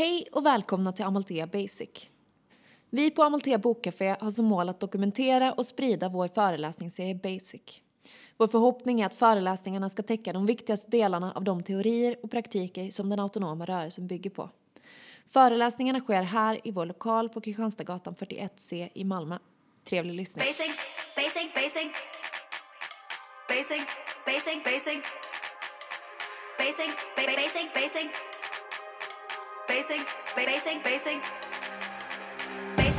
Hej och välkomna till Amalthea Basic. Vi på Amalthea Bokcafé har som mål att dokumentera och sprida vår föreläsningsserie Basic. Vår förhoppning är att föreläsningarna ska täcka de viktigaste delarna av de teorier och praktiker som den autonoma rörelsen bygger på. Föreläsningarna sker här i vår lokal på Kristianstadsgatan 41C i Malmö. Trevlig lyssning. Basic, basic, basic. Basic, basic, basic. Basic, basic, basic. Basic, basic, basic. Hej,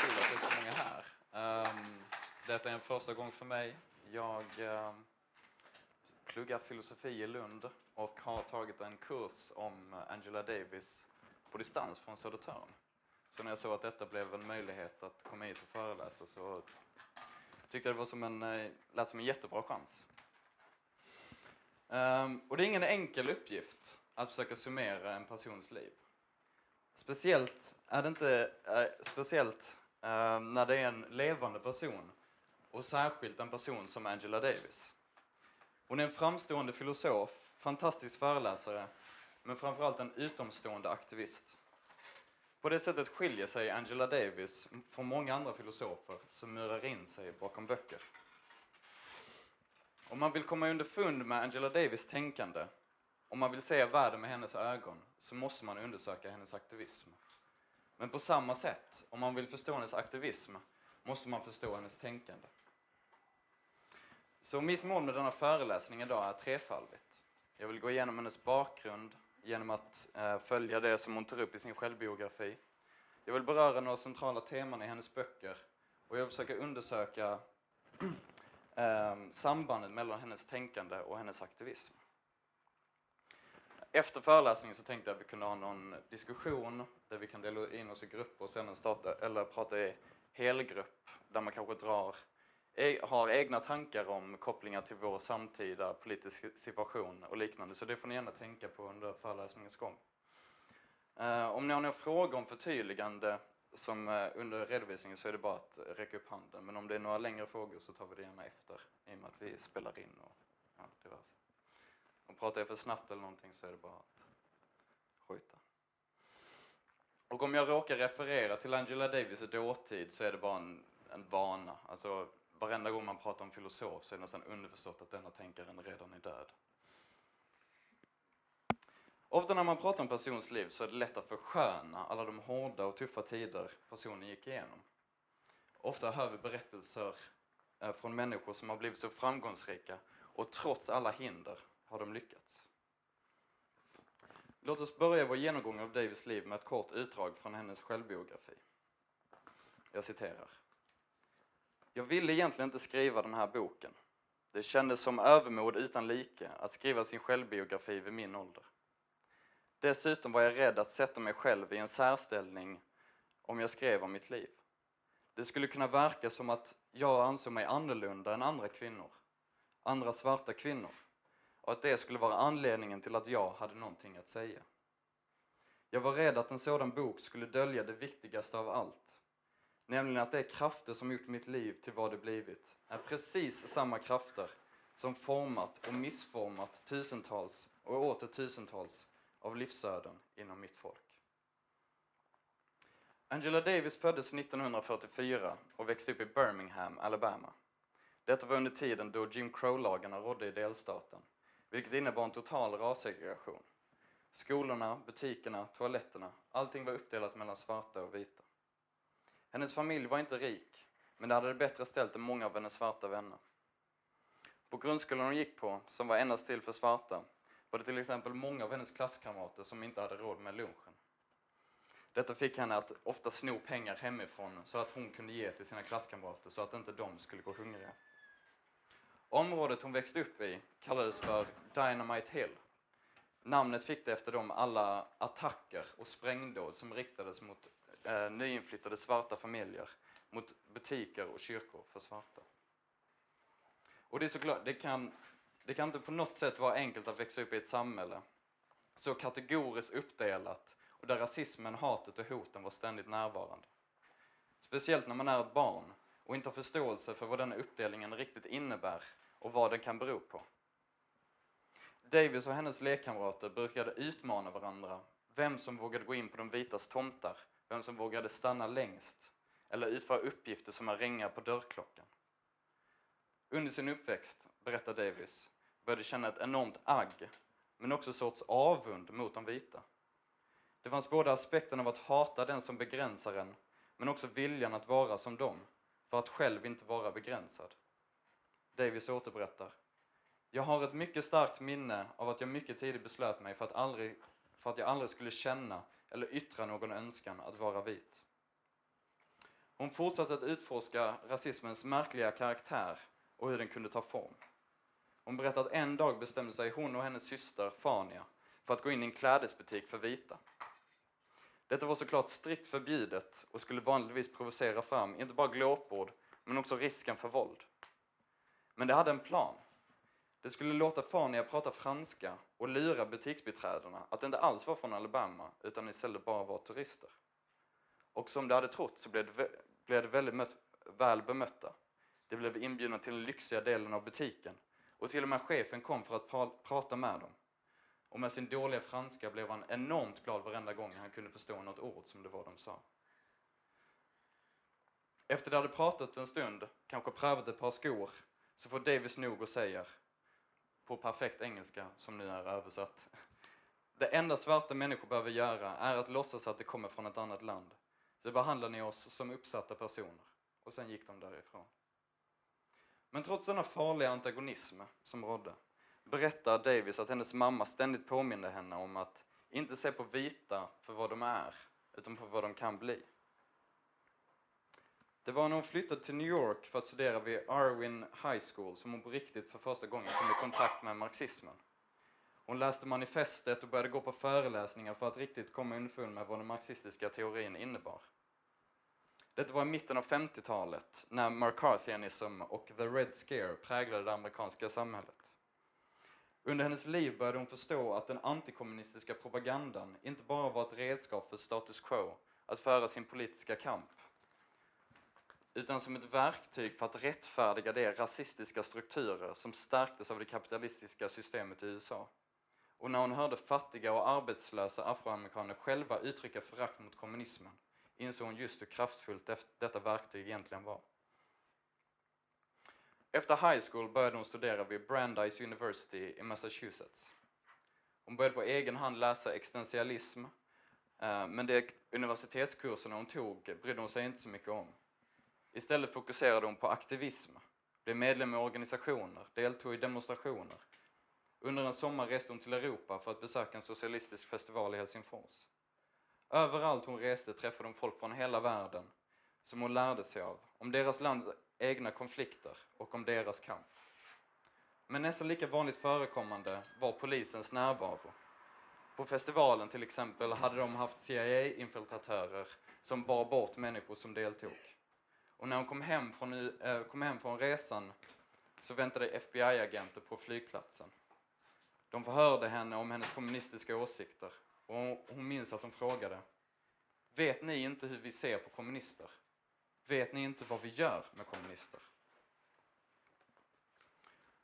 kul att så många här. Ehm, detta är en första gång för mig. Jag eh, pluggar filosofi i Lund och har tagit en kurs om Angela Davis på distans från Södertörn. Så när jag såg att detta blev en möjlighet att komma hit och föreläsa så tyckte det var som en, eh, lät som en jättebra chans. Ehm, och det är ingen enkel uppgift att försöka summera en persons liv. Speciellt är det inte eh, speciellt ehm, när det är en levande person och särskilt en person som Angela Davis. Hon är en framstående filosof, fantastisk föreläsare, men framförallt en utomstående aktivist. På det sättet skiljer sig Angela Davis från många andra filosofer som murar in sig bakom böcker. Om man vill komma underfund med Angela Davis tänkande om man vill se världen med hennes ögon så måste man undersöka hennes aktivism. Men på samma sätt, om man vill förstå hennes aktivism, måste man förstå hennes tänkande. Så mitt mål med denna föreläsning idag är trefaldigt. Jag vill gå igenom hennes bakgrund genom att eh, följa det som hon tar upp i sin självbiografi. Jag vill beröra några centrala teman i hennes böcker och jag vill försöka undersöka ehm, sambandet mellan hennes tänkande och hennes aktivism. Efter föreläsningen så tänkte jag att vi kunde ha någon diskussion där vi kan dela in oss i grupper och sedan starta, eller prata i helgrupp där man kanske drar, E-, har egna tankar om kopplingar till vår samtida politiska situation och liknande. Så det får ni gärna tänka på under föreläsningens gång. Eh, om ni har några frågor om förtydligande som eh, under redovisningen så är det bara att räcka upp handen. Men om det är några längre frågor så tar vi det gärna efter i och med att vi spelar in och ja, diverse. Och pratar jag för snabbt eller någonting så är det bara att skjuta. Och om jag råkar referera till Angela Davis i dåtid så är det bara en, en vana. Alltså varenda gång man pratar om filosof så är det nästan underförstått att denna tänkaren redan är död. Ofta när man pratar om persons liv så är det lätt att försköna alla de hårda och tuffa tider personen gick igenom. Ofta hör vi berättelser eh, från människor som har blivit så framgångsrika och trots alla hinder har de lyckats. Låt oss börja vår genomgång av Davis liv med ett kort utdrag från hennes självbiografi. Jag citerar. Jag ville egentligen inte skriva den här boken. Det kändes som övermod utan like att skriva sin självbiografi vid min ålder. Dessutom var jag rädd att sätta mig själv i en särställning om jag skrev om mitt liv. Det skulle kunna verka som att jag ansåg mig annorlunda än andra kvinnor, andra svarta kvinnor och att det skulle vara anledningen till att jag hade någonting att säga. Jag var rädd att en sådan bok skulle dölja det viktigaste av allt, nämligen att de krafter som gjort mitt liv till vad det blivit är precis samma krafter som format och missformat tusentals och åter tusentals av livsöden inom mitt folk. Angela Davis föddes 1944 och växte upp i Birmingham, Alabama. Detta var under tiden då Jim Crow-lagarna rådde i delstaten, vilket innebar en total rassegregation. Skolorna, butikerna, toaletterna, allting var uppdelat mellan svarta och vita. Hennes familj var inte rik, men de hade det bättre ställt än många av hennes svarta vänner. På grundskolan hon gick på, som var endast till för svarta, var det till exempel många av hennes klasskamrater som inte hade råd med lunchen. Detta fick henne att ofta sno pengar hemifrån så att hon kunde ge till sina klasskamrater så att inte de skulle gå hungriga. Området hon växte upp i kallades för Dynamite Hill. Namnet fick det efter de alla attacker och sprängdåd som riktades mot eh, nyinflyttade svarta familjer, mot butiker och kyrkor för svarta. Och det är såklart, det kan, det kan inte på något sätt vara enkelt att växa upp i ett samhälle så kategoriskt uppdelat och där rasismen, hatet och hoten var ständigt närvarande. Speciellt när man är ett barn och inte har förståelse för vad den uppdelningen riktigt innebär och vad den kan bero på. Davis och hennes lekkamrater brukade utmana varandra, vem som vågade gå in på de vitas tomtar, vem som vågade stanna längst eller utföra uppgifter som att ringa på dörrklockan. Under sin uppväxt, berättar Davis, började känna ett enormt agg, men också sorts avund mot de vita. Det fanns både aspekten av att hata den som begränsar en, men också viljan att vara som dem, för att själv inte vara begränsad. Davis återberättar. Jag har ett mycket starkt minne av att jag mycket tidigt beslöt mig för att, aldrig, för att jag aldrig skulle känna eller yttra någon önskan att vara vit. Hon fortsatte att utforska rasismens märkliga karaktär och hur den kunde ta form. Hon berättar att en dag bestämde sig hon och hennes syster Fania för att gå in i en klädesbutik för vita. Detta var såklart strikt förbjudet och skulle vanligtvis provocera fram inte bara glåpord men också risken för våld. Men det hade en plan. Det skulle låta Fania prata franska och lura butiksbiträdena att det inte alls var från Alabama utan istället bara var turister. Och som de hade trott så blev det, blev det väldigt mött, väl bemötta. De blev inbjudna till den lyxiga delen av butiken och till och med chefen kom för att pra prata med dem. Och med sin dåliga franska blev han enormt glad varenda gång han kunde förstå något ord som det var de sa. Efter de hade pratat en stund, kanske prövat ett par skor, så får Davis nog och säger, på perfekt engelska som nu är översatt, det enda svarta människor behöver göra är att låtsas att de kommer från ett annat land. Så behandlar ni oss som uppsatta personer. Och sen gick de därifrån. Men trots denna farliga antagonism som rådde berättar Davis att hennes mamma ständigt påminde henne om att inte se på vita för vad de är, utan på vad de kan bli. Det var när hon flyttade till New York för att studera vid Arwin High School som hon på riktigt för första gången kom i kontakt med marxismen. Hon läste manifestet och började gå på föreläsningar för att riktigt komma underfund med vad den marxistiska teorin innebar. Detta var i mitten av 50-talet när McCarthyism och the Red Scare präglade det amerikanska samhället. Under hennes liv började hon förstå att den antikommunistiska propagandan inte bara var ett redskap för status quo att föra sin politiska kamp, utan som ett verktyg för att rättfärdiga de rasistiska strukturer som stärktes av det kapitalistiska systemet i USA. Och när hon hörde fattiga och arbetslösa afroamerikaner själva uttrycka förakt mot kommunismen insåg hon just hur kraftfullt detta verktyg egentligen var. Efter high school började hon studera vid Brandeis University i Massachusetts. Hon började på egen hand läsa existentialism, eh, men de universitetskurserna hon tog brydde hon sig inte så mycket om. Istället fokuserade hon på aktivism, blev medlem i organisationer, deltog i demonstrationer. Under en sommar reste hon till Europa för att besöka en socialistisk festival i Helsingfors. Överallt hon reste träffade hon folk från hela världen som hon lärde sig av, om deras lands egna konflikter och om deras kamp. Men nästan lika vanligt förekommande var polisens närvaro. På festivalen till exempel hade de haft CIA-infiltratörer som bar bort människor som deltog. Och när hon kom hem från, eh, kom hem från resan så väntade FBI-agenter på flygplatsen. De förhörde henne om hennes kommunistiska åsikter och hon minns att de frågade Vet ni inte hur vi ser på kommunister? Vet ni inte vad vi gör med kommunister?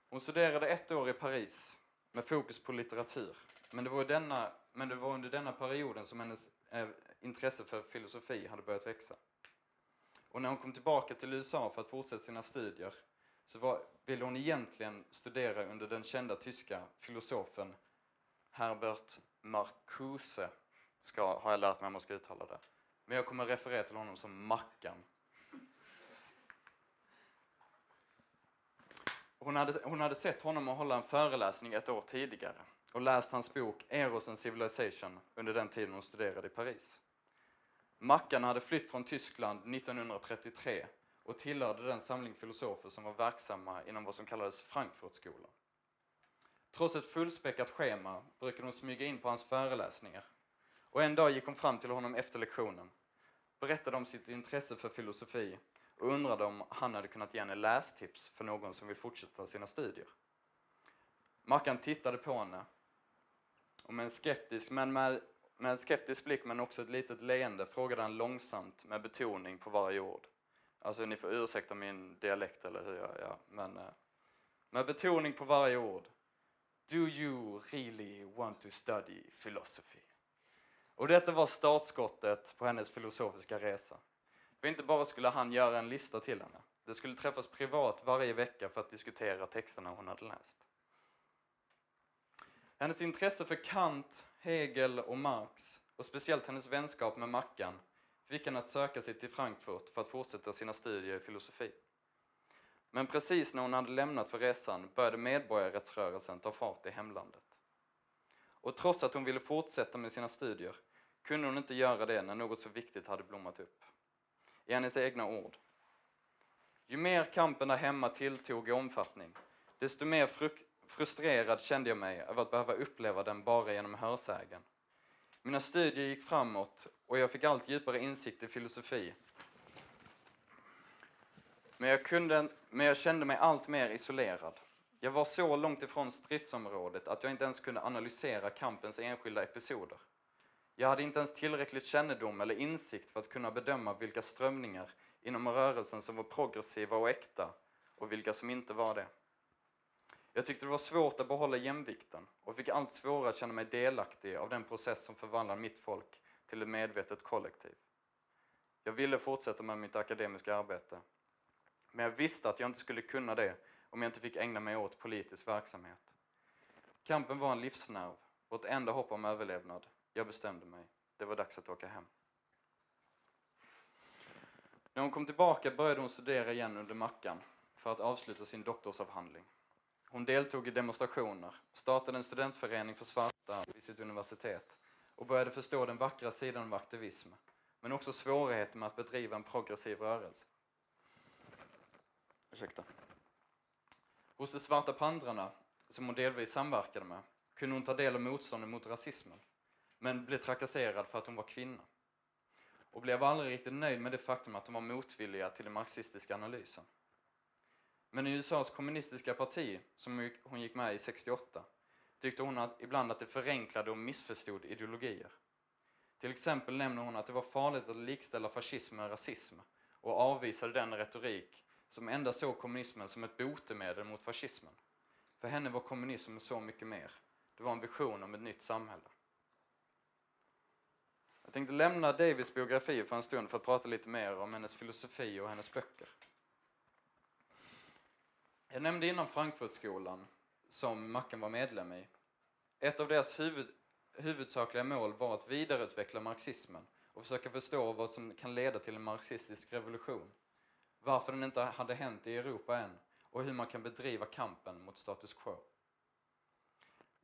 Hon studerade ett år i Paris med fokus på litteratur. Men det var, denna, men det var under denna perioden som hennes eh, intresse för filosofi hade börjat växa. Och när hon kom tillbaka till USA för att fortsätta sina studier så var, ville hon egentligen studera under den kända tyska filosofen Herbert Marcuse, ska, har jag lärt mig om man ska uttala det. Men jag kommer referera till honom som Mackan. Hon hade, hon hade sett honom hålla en föreläsning ett år tidigare och läst hans bok Eros and Civilization under den tiden hon studerade i Paris. Mackan hade flytt från Tyskland 1933 och tillhörde den samling filosofer som var verksamma inom vad som kallades Frankfurtskolan. Trots ett fullspäckat schema brukade hon smyga in på hans föreläsningar. Och en dag gick hon fram till honom efter lektionen, berättade om sitt intresse för filosofi och undrade om han hade kunnat ge henne lästips för någon som vill fortsätta sina studier. Mackan tittade på henne och med en skeptisk, men med, med en skeptisk blick men också ett litet leende frågade han långsamt med betoning på varje ord. Alltså ni får ursäkta min dialekt eller hur jag, ja, men eh, med betoning på varje ord. Do you really want to study philosophy? Och detta var startskottet på hennes filosofiska resa. För inte bara skulle han göra en lista till henne, det skulle träffas privat varje vecka för att diskutera texterna hon hade läst. Hennes intresse för Kant, Hegel och Marx, och speciellt hennes vänskap med Mackan, fick henne att söka sig till Frankfurt för att fortsätta sina studier i filosofi. Men precis när hon hade lämnat för resan började medborgarrättsrörelsen ta fart i hemlandet. Och trots att hon ville fortsätta med sina studier kunde hon inte göra det när något så viktigt hade blommat upp. I hennes egna ord. Ju mer kampen där hemma tilltog i omfattning, desto mer frustrerad kände jag mig över att behöva uppleva den bara genom hörsägen. Mina studier gick framåt och jag fick allt djupare insikt i filosofi. Men jag, kunde, men jag kände mig allt mer isolerad. Jag var så långt ifrån stridsområdet att jag inte ens kunde analysera kampens enskilda episoder. Jag hade inte ens tillräckligt kännedom eller insikt för att kunna bedöma vilka strömningar inom rörelsen som var progressiva och äkta och vilka som inte var det. Jag tyckte det var svårt att behålla jämvikten och fick allt svårare att känna mig delaktig av den process som förvandlar mitt folk till ett medvetet kollektiv. Jag ville fortsätta med mitt akademiska arbete, men jag visste att jag inte skulle kunna det om jag inte fick ägna mig åt politisk verksamhet. Kampen var en livsnerv, vårt enda hopp om överlevnad. Jag bestämde mig. Det var dags att åka hem. När hon kom tillbaka började hon studera igen under Mackan för att avsluta sin doktorsavhandling. Hon deltog i demonstrationer, startade en studentförening för svarta vid sitt universitet och började förstå den vackra sidan av aktivism, men också svårigheten med att bedriva en progressiv rörelse. Ursäkta. Hos de svarta pandrarna, som hon delvis samverkade med, kunde hon ta del av motståndet mot rasismen, men blev trakasserad för att hon var kvinna. Och blev aldrig riktigt nöjd med det faktum att de var motvilliga till den marxistiska analysen. Men i USAs kommunistiska parti, som hon gick med i 68, tyckte hon att, ibland att det förenklade och missförstod ideologier. Till exempel nämner hon att det var farligt att likställa fascism med rasism och avvisade den retorik som endast såg kommunismen som ett botemedel mot fascismen. För henne var kommunism så mycket mer. Det var en vision om ett nytt samhälle. Jag tänkte lämna Davis biografi för en stund för att prata lite mer om hennes filosofi och hennes böcker. Jag nämnde innan Frankfurtskolan, som Macken var medlem i. Ett av deras huvud, huvudsakliga mål var att vidareutveckla marxismen och försöka förstå vad som kan leda till en marxistisk revolution. Varför den inte hade hänt i Europa än och hur man kan bedriva kampen mot status quo.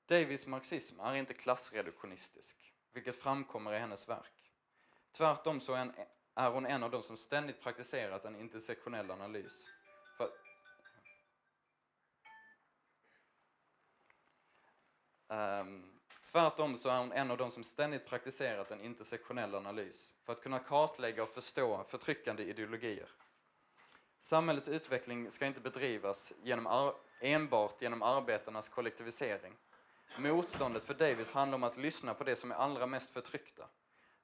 Davies marxism är inte klassreduktionistisk, vilket framkommer i hennes verk. Tvärtom så är hon en av de som ständigt praktiserat en intersektionell analys. Um, tvärtom så är hon en av de som ständigt praktiserat en intersektionell analys för att kunna kartlägga och förstå förtryckande ideologier. Samhällets utveckling ska inte bedrivas genom enbart genom arbetarnas kollektivisering. Motståndet för Davis handlar om att lyssna på det som är allra mest förtryckta.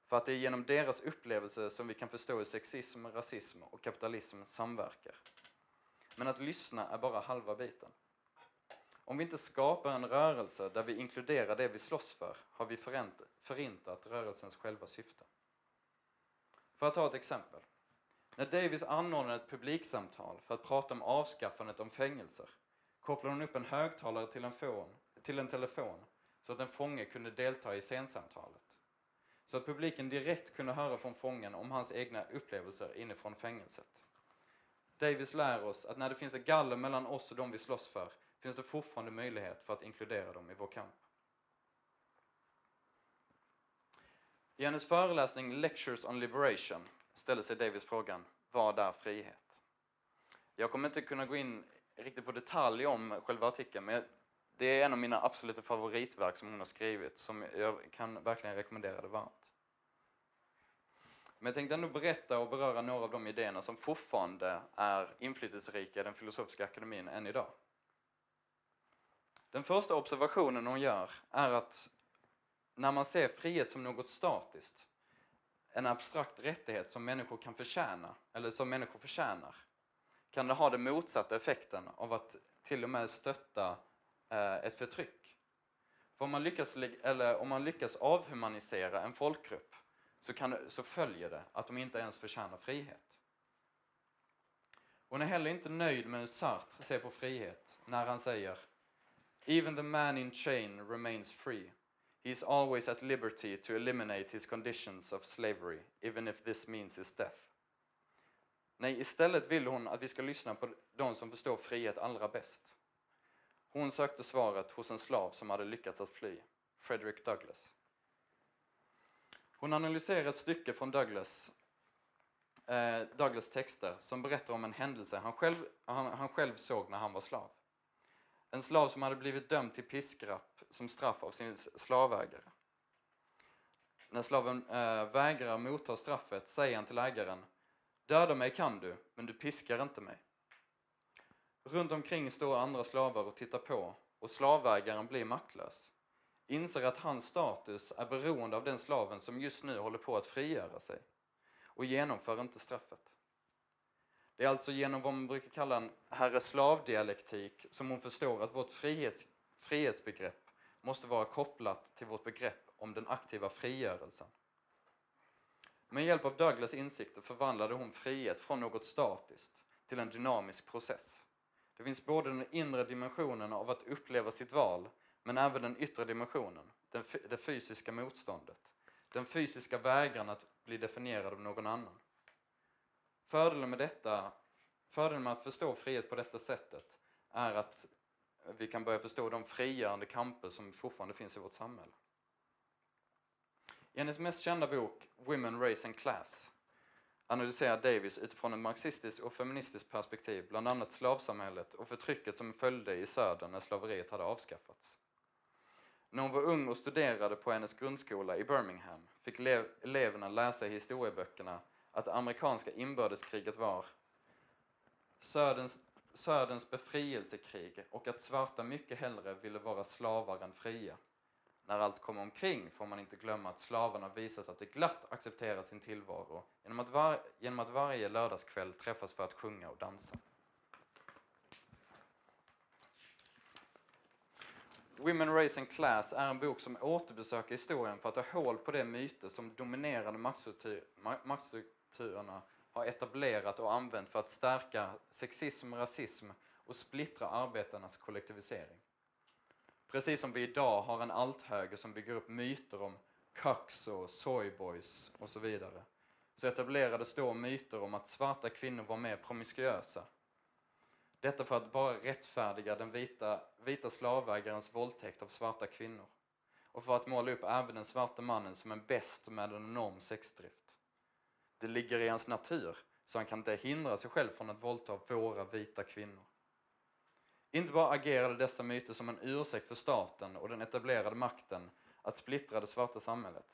För att det är genom deras upplevelse som vi kan förstå hur sexism, rasism och kapitalism samverkar. Men att lyssna är bara halva biten. Om vi inte skapar en rörelse där vi inkluderar det vi slåss för har vi förintat rörelsens själva syfte. För att ta ett exempel. När Davis anordnade ett publiksamtal för att prata om avskaffandet av fängelser kopplade hon upp en högtalare till en, fon, till en telefon så att en fånge kunde delta i scensamtalet. Så att publiken direkt kunde höra från fången om hans egna upplevelser inifrån fängelset. Davis lär oss att när det finns ett galler mellan oss och de vi slåss för finns det fortfarande möjlighet för att inkludera dem i vår kamp. I hennes föreläsning Lectures on Liberation ställer sig Davis frågan Vad är frihet? Jag kommer inte kunna gå in riktigt på detalj om själva artikeln men det är en av mina absoluta favoritverk som hon har skrivit som jag kan verkligen rekommendera det varmt. Men jag tänkte ändå berätta och beröra några av de idéerna som fortfarande är inflytelserika i den filosofiska akademin än idag. Den första observationen hon gör är att när man ser frihet som något statiskt en abstrakt rättighet som människor kan förtjäna, eller som människor förtjänar, kan det ha den motsatta effekten av att till och med stötta eh, ett förtryck. För om man lyckas, eller om man lyckas avhumanisera en folkgrupp så, kan, så följer det att de inte ens förtjänar frihet. Hon är heller inte nöjd med hur Sartre ser på frihet när han säger Even the man in chain remains free. He is always at liberty to eliminate his conditions of slavery, even if this means his death. Nej, istället vill hon att vi ska lyssna på de som förstår frihet allra bäst. Hon sökte svaret hos en slav som hade lyckats att fly, Frederick Douglass. Hon analyserar ett stycke från Douglass, eh, Douglass texter som berättar om en händelse han själv, han, han själv såg när han var slav. En slav som hade blivit dömd till piskrapp som straff av sin slavägare. När slaven äh, vägrar motta straffet säger han till ägaren Döda mig kan du, men du piskar inte mig. Runt omkring står andra slavar och tittar på och slavägaren blir maktlös. Inser att hans status är beroende av den slaven som just nu håller på att frigöra sig och genomför inte straffet. Det är alltså genom vad man brukar kalla en herre-slav-dialektik som hon förstår att vårt frihets, frihetsbegrepp måste vara kopplat till vårt begrepp om den aktiva frigörelsen. Med hjälp av Douglas insikter förvandlade hon frihet från något statiskt till en dynamisk process. Det finns både den inre dimensionen av att uppleva sitt val, men även den yttre dimensionen, den, det fysiska motståndet. Den fysiska vägran att bli definierad av någon annan. Fördelen med detta, fördelen med att förstå frihet på detta sättet är att vi kan börja förstå de frigörande kamper som fortfarande finns i vårt samhälle. I hennes mest kända bok Women, Race and Class analyserar Davis utifrån ett marxistiskt och feministiskt perspektiv bland annat slavsamhället och förtrycket som följde i södern när slaveriet hade avskaffats. När hon var ung och studerade på hennes grundskola i Birmingham fick eleverna läsa i historieböckerna att det amerikanska inbördeskriget var Söderns, Söderns befrielsekrig och att svarta mycket hellre ville vara slavar än fria. När allt kommer omkring får man inte glömma att slavarna visat att de glatt accepterar sin tillvaro genom att, var, genom att varje lördagskväll träffas för att sjunga och dansa. Women, Race and Class är en bok som återbesöker historien för att ta hål på de myter som dominerande maktstruktur, har etablerat och använt för att stärka sexism, rasism och splittra arbetarnas kollektivisering. Precis som vi idag har en althöger som bygger upp myter om cucks och soyboys och så vidare, så etablerades då myter om att svarta kvinnor var mer promiskuösa. Detta för att bara rättfärdiga den vita, vita slavägarens våldtäkt av svarta kvinnor och för att måla upp även den svarta mannen som en bäst med en enorm sexdrift. Det ligger i hans natur, så han kan inte hindra sig själv från att våldta våra vita kvinnor. Inte bara agerade dessa myter som en ursäkt för staten och den etablerade makten att splittra det svarta samhället.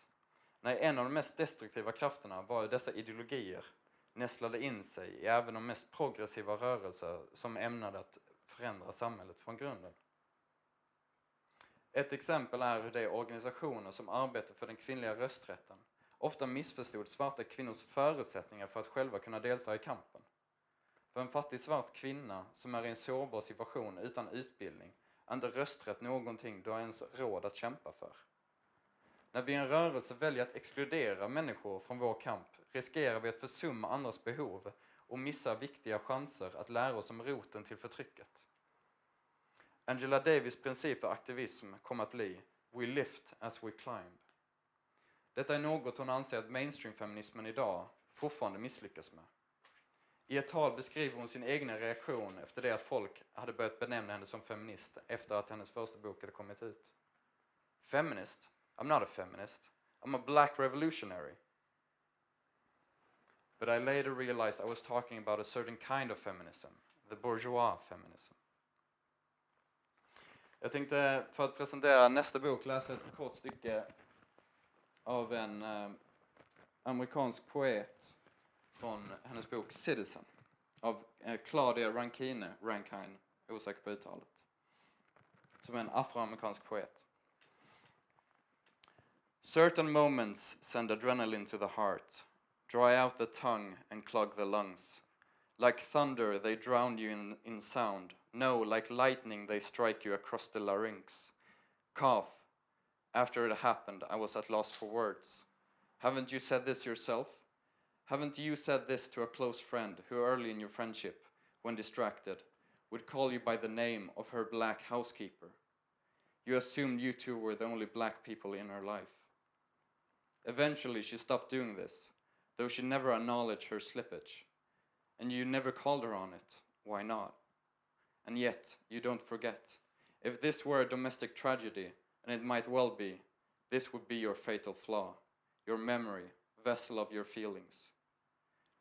Nej, en av de mest destruktiva krafterna var ju dessa ideologier nästlade in sig i även de mest progressiva rörelser som ämnade att förändra samhället från grunden. Ett exempel är hur de organisationer som arbetar för den kvinnliga rösträtten ofta missförstod svarta kvinnors förutsättningar för att själva kunna delta i kampen. För en fattig svart kvinna som är i en sårbar situation utan utbildning är inte rösträtt någonting du har ens råd att kämpa för. När vi i en rörelse väljer att exkludera människor från vår kamp riskerar vi att försumma andras behov och missa viktiga chanser att lära oss om roten till förtrycket. Angela Davis princip för aktivism kommer att bli We lift as we climb. Detta är något hon anser att mainstream-feminismen idag fortfarande misslyckas med. I ett tal beskriver hon sin egen reaktion efter det att folk hade börjat benämna henne som feminist efter att hennes första bok hade kommit ut. Feminist? I'm not a feminist. I'm a black revolutionary. But I later realized I was talking about a certain kind of feminism, the bourgeois feminism. Jag tänkte för att presentera nästa bok läsa ett kort stycke av en eh, amerikansk poet från hennes bok Citizen av eh, Claudia Rankine, Rankine, osäker på uttalet, som är en afroamerikansk poet. Certain moments send adrenaline to the heart, dry out the tongue and clog the lungs. Like thunder, they drown you in, in sound. No, like lightning, they strike you across the larynx. Cough. After it happened, I was at loss for words. Haven't you said this yourself? Haven't you said this to a close friend who, early in your friendship, when distracted, would call you by the name of her black housekeeper? You assumed you two were the only black people in her life. Eventually, she stopped doing this, though she never acknowledged her slippage. And you never called her on it. Why not? And yet, you don't forget. If this were a domestic tragedy, and it might well be, this would be your fatal flaw, your memory, vessel of your feelings.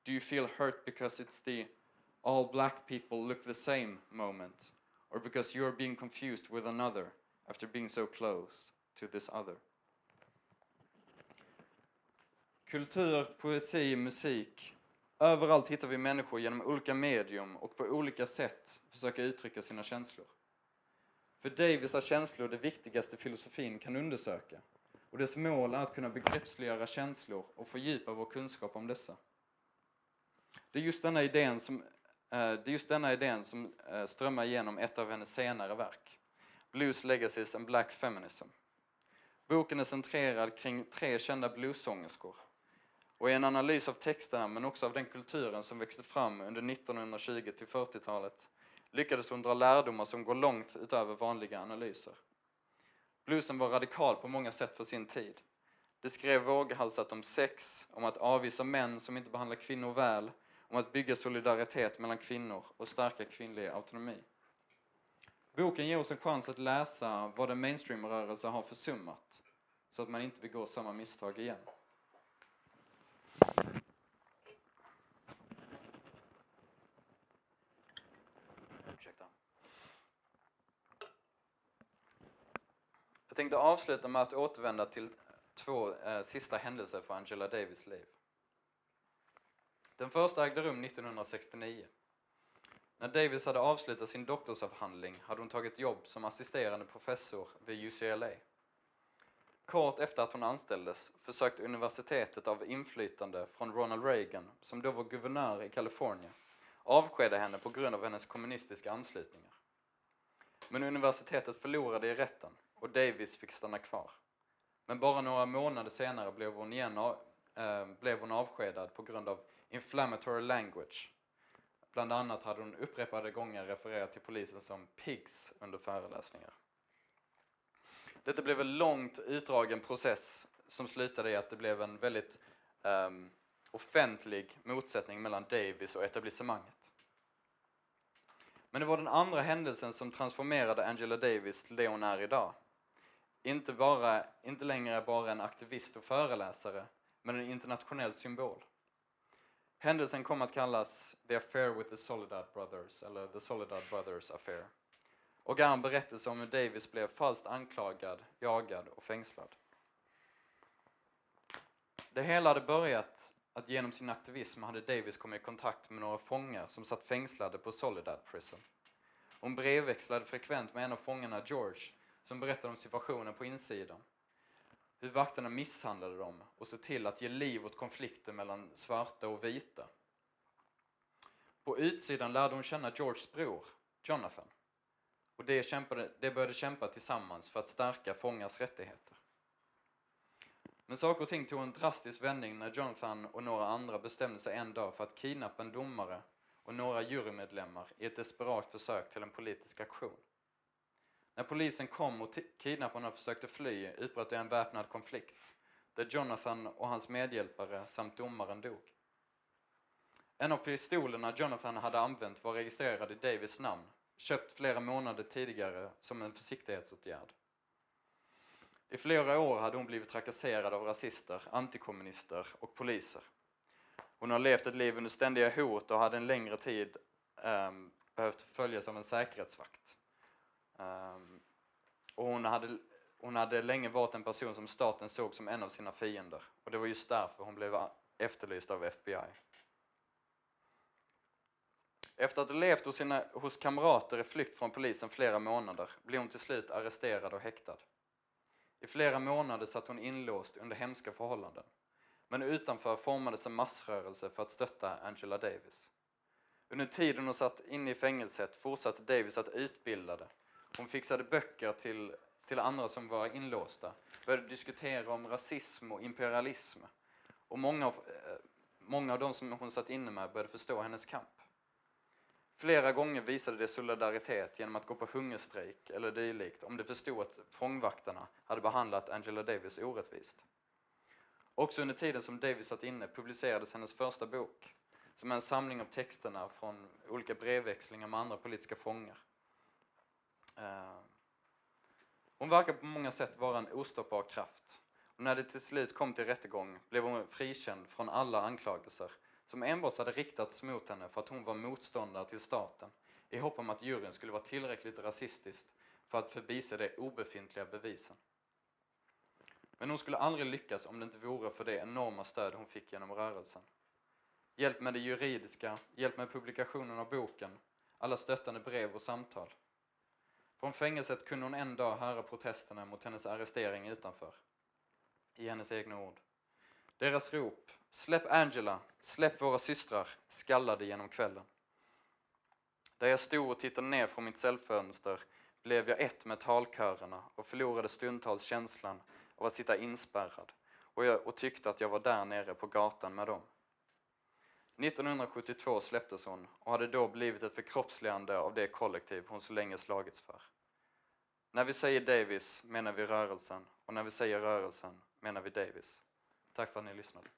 Do you feel hurt because it's the all black people look the same moment, or because you're being confused with another after being so close to this other? Kultur, poesi, musik. Överallt hittar vi människor genom olika medium och på olika sätt försöka uttrycka sina känslor. För Davis är känslor det viktigaste filosofin kan undersöka och dess mål är att kunna begreppsliggöra känslor och fördjupa vår kunskap om dessa. Det är just denna idén som, eh, det är just denna idén som eh, strömmar igenom ett av hennes senare verk, Blues Legacies and Black Feminism. Boken är centrerad kring tre kända bluessångerskor och i en analys av texterna men också av den kulturen som växte fram under 1920 till 40-talet lyckades hon dra lärdomar som går långt utöver vanliga analyser. Bluesen var radikal på många sätt för sin tid. Det skrev våghalsat om sex, om att avvisa män som inte behandlar kvinnor väl, om att bygga solidaritet mellan kvinnor och stärka kvinnlig autonomi. Boken ger oss en chans att läsa vad en mainstreamrörelse har försummat, så att man inte begår samma misstag igen. Ursäkta. Jag tänkte avsluta med att återvända till två eh, sista händelser för Angela Davis liv. Den första ägde rum 1969. När Davis hade avslutat sin doktorsavhandling hade hon tagit jobb som assisterande professor vid UCLA. Kort efter att hon anställdes försökte universitetet av inflytande från Ronald Reagan, som då var guvernör i Kalifornien, avskeda henne på grund av hennes kommunistiska anslutningar. Men universitetet förlorade i rätten och Davis fick stanna kvar. Men bara några månader senare blev hon, igen av, eh, blev hon avskedad på grund av inflammatory language. Bland annat hade hon upprepade gånger refererat till polisen som pigs under föreläsningar. Detta blev en långt utdragen process som slutade i att det blev en väldigt um, offentlig motsättning mellan Davis och etablissemanget. Men det var den andra händelsen som transformerade Angela Davis till det hon är idag. Inte, bara, inte längre bara en aktivist och föreläsare, men en internationell symbol. Händelsen kom att kallas The Affair with the Soledad Brothers, eller The Soledad Brothers Affair och är en berättelse om hur Davis blev falskt anklagad, jagad och fängslad. Det hela hade börjat att genom sin aktivism hade Davis kommit i kontakt med några fångar som satt fängslade på Soledad Prison. Hon brevväxlade frekvent med en av fångarna, George, som berättade om situationen på insidan. Hur vakterna misshandlade dem och såg till att ge liv åt konflikter mellan svarta och vita. På utsidan lärde hon känna Georges bror, Jonathan. Och de kämpade, de började kämpa tillsammans för att stärka fångars rättigheter. Men saker och ting tog en drastisk vändning när Jonathan och några andra bestämde sig en dag för att kidnappa en domare och några jurymedlemmar i ett desperat försök till en politisk aktion. När polisen kom och kidnapparna försökte fly utbröt det en väpnad konflikt där Jonathan och hans medhjälpare samt domaren dog. En av pistolerna Jonathan hade använt var registrerad i Davis namn köpt flera månader tidigare som en försiktighetsåtgärd. I flera år hade hon blivit trakasserad av rasister, antikommunister och poliser. Hon har levt ett liv under ständiga hot och hade en längre tid um, behövt följas av en säkerhetsvakt. Um, och hon hade, hon hade länge varit en person som staten såg som en av sina fiender och det var just därför hon blev efterlyst av FBI. Efter att ha levt hos, sina, hos kamrater i flykt från polisen flera månader blev hon till slut arresterad och häktad. I flera månader satt hon inlåst under hemska förhållanden. Men utanför formades en massrörelse för att stötta Angela Davis. Under tiden hon satt inne i fängelset fortsatte Davis att utbilda det. Hon fixade böcker till, till andra som var inlåsta, började diskutera om rasism och imperialism. Och många av, eh, många av de som hon satt inne med började förstå hennes kamp. Flera gånger visade de solidaritet genom att gå på hungerstrejk eller dylikt om de förstod att fångvaktarna hade behandlat Angela Davis orättvist. Också under tiden som Davis satt inne publicerades hennes första bok som är en samling av texterna från olika brevväxlingar med andra politiska fångar. Eh, hon verkar på många sätt vara en ostoppbar kraft. Och när det till slut kom till rättegång blev hon frikänd från alla anklagelser som enbart hade riktats mot henne för att hon var motståndare till staten i hopp om att juryn skulle vara tillräckligt rasistisk för att förbise de obefintliga bevisen. Men hon skulle aldrig lyckas om det inte vore för det enorma stöd hon fick genom rörelsen. Hjälp med det juridiska, hjälp med publikationen av boken, alla stöttande brev och samtal. Från fängelset kunde hon en dag höra protesterna mot hennes arrestering utanför. I hennes egna ord. Deras rop, släpp Angela, släpp våra systrar, skallade genom kvällen. Där jag stod och tittade ner från mitt cellfönster blev jag ett med talkörerna och förlorade stundtals känslan av att sitta inspärrad och, jag, och tyckte att jag var där nere på gatan med dem. 1972 släpptes hon och hade då blivit ett förkroppsligande av det kollektiv hon så länge slagits för. När vi säger Davis menar vi rörelsen och när vi säger rörelsen menar vi Davis. Tack för att ni lyssnade.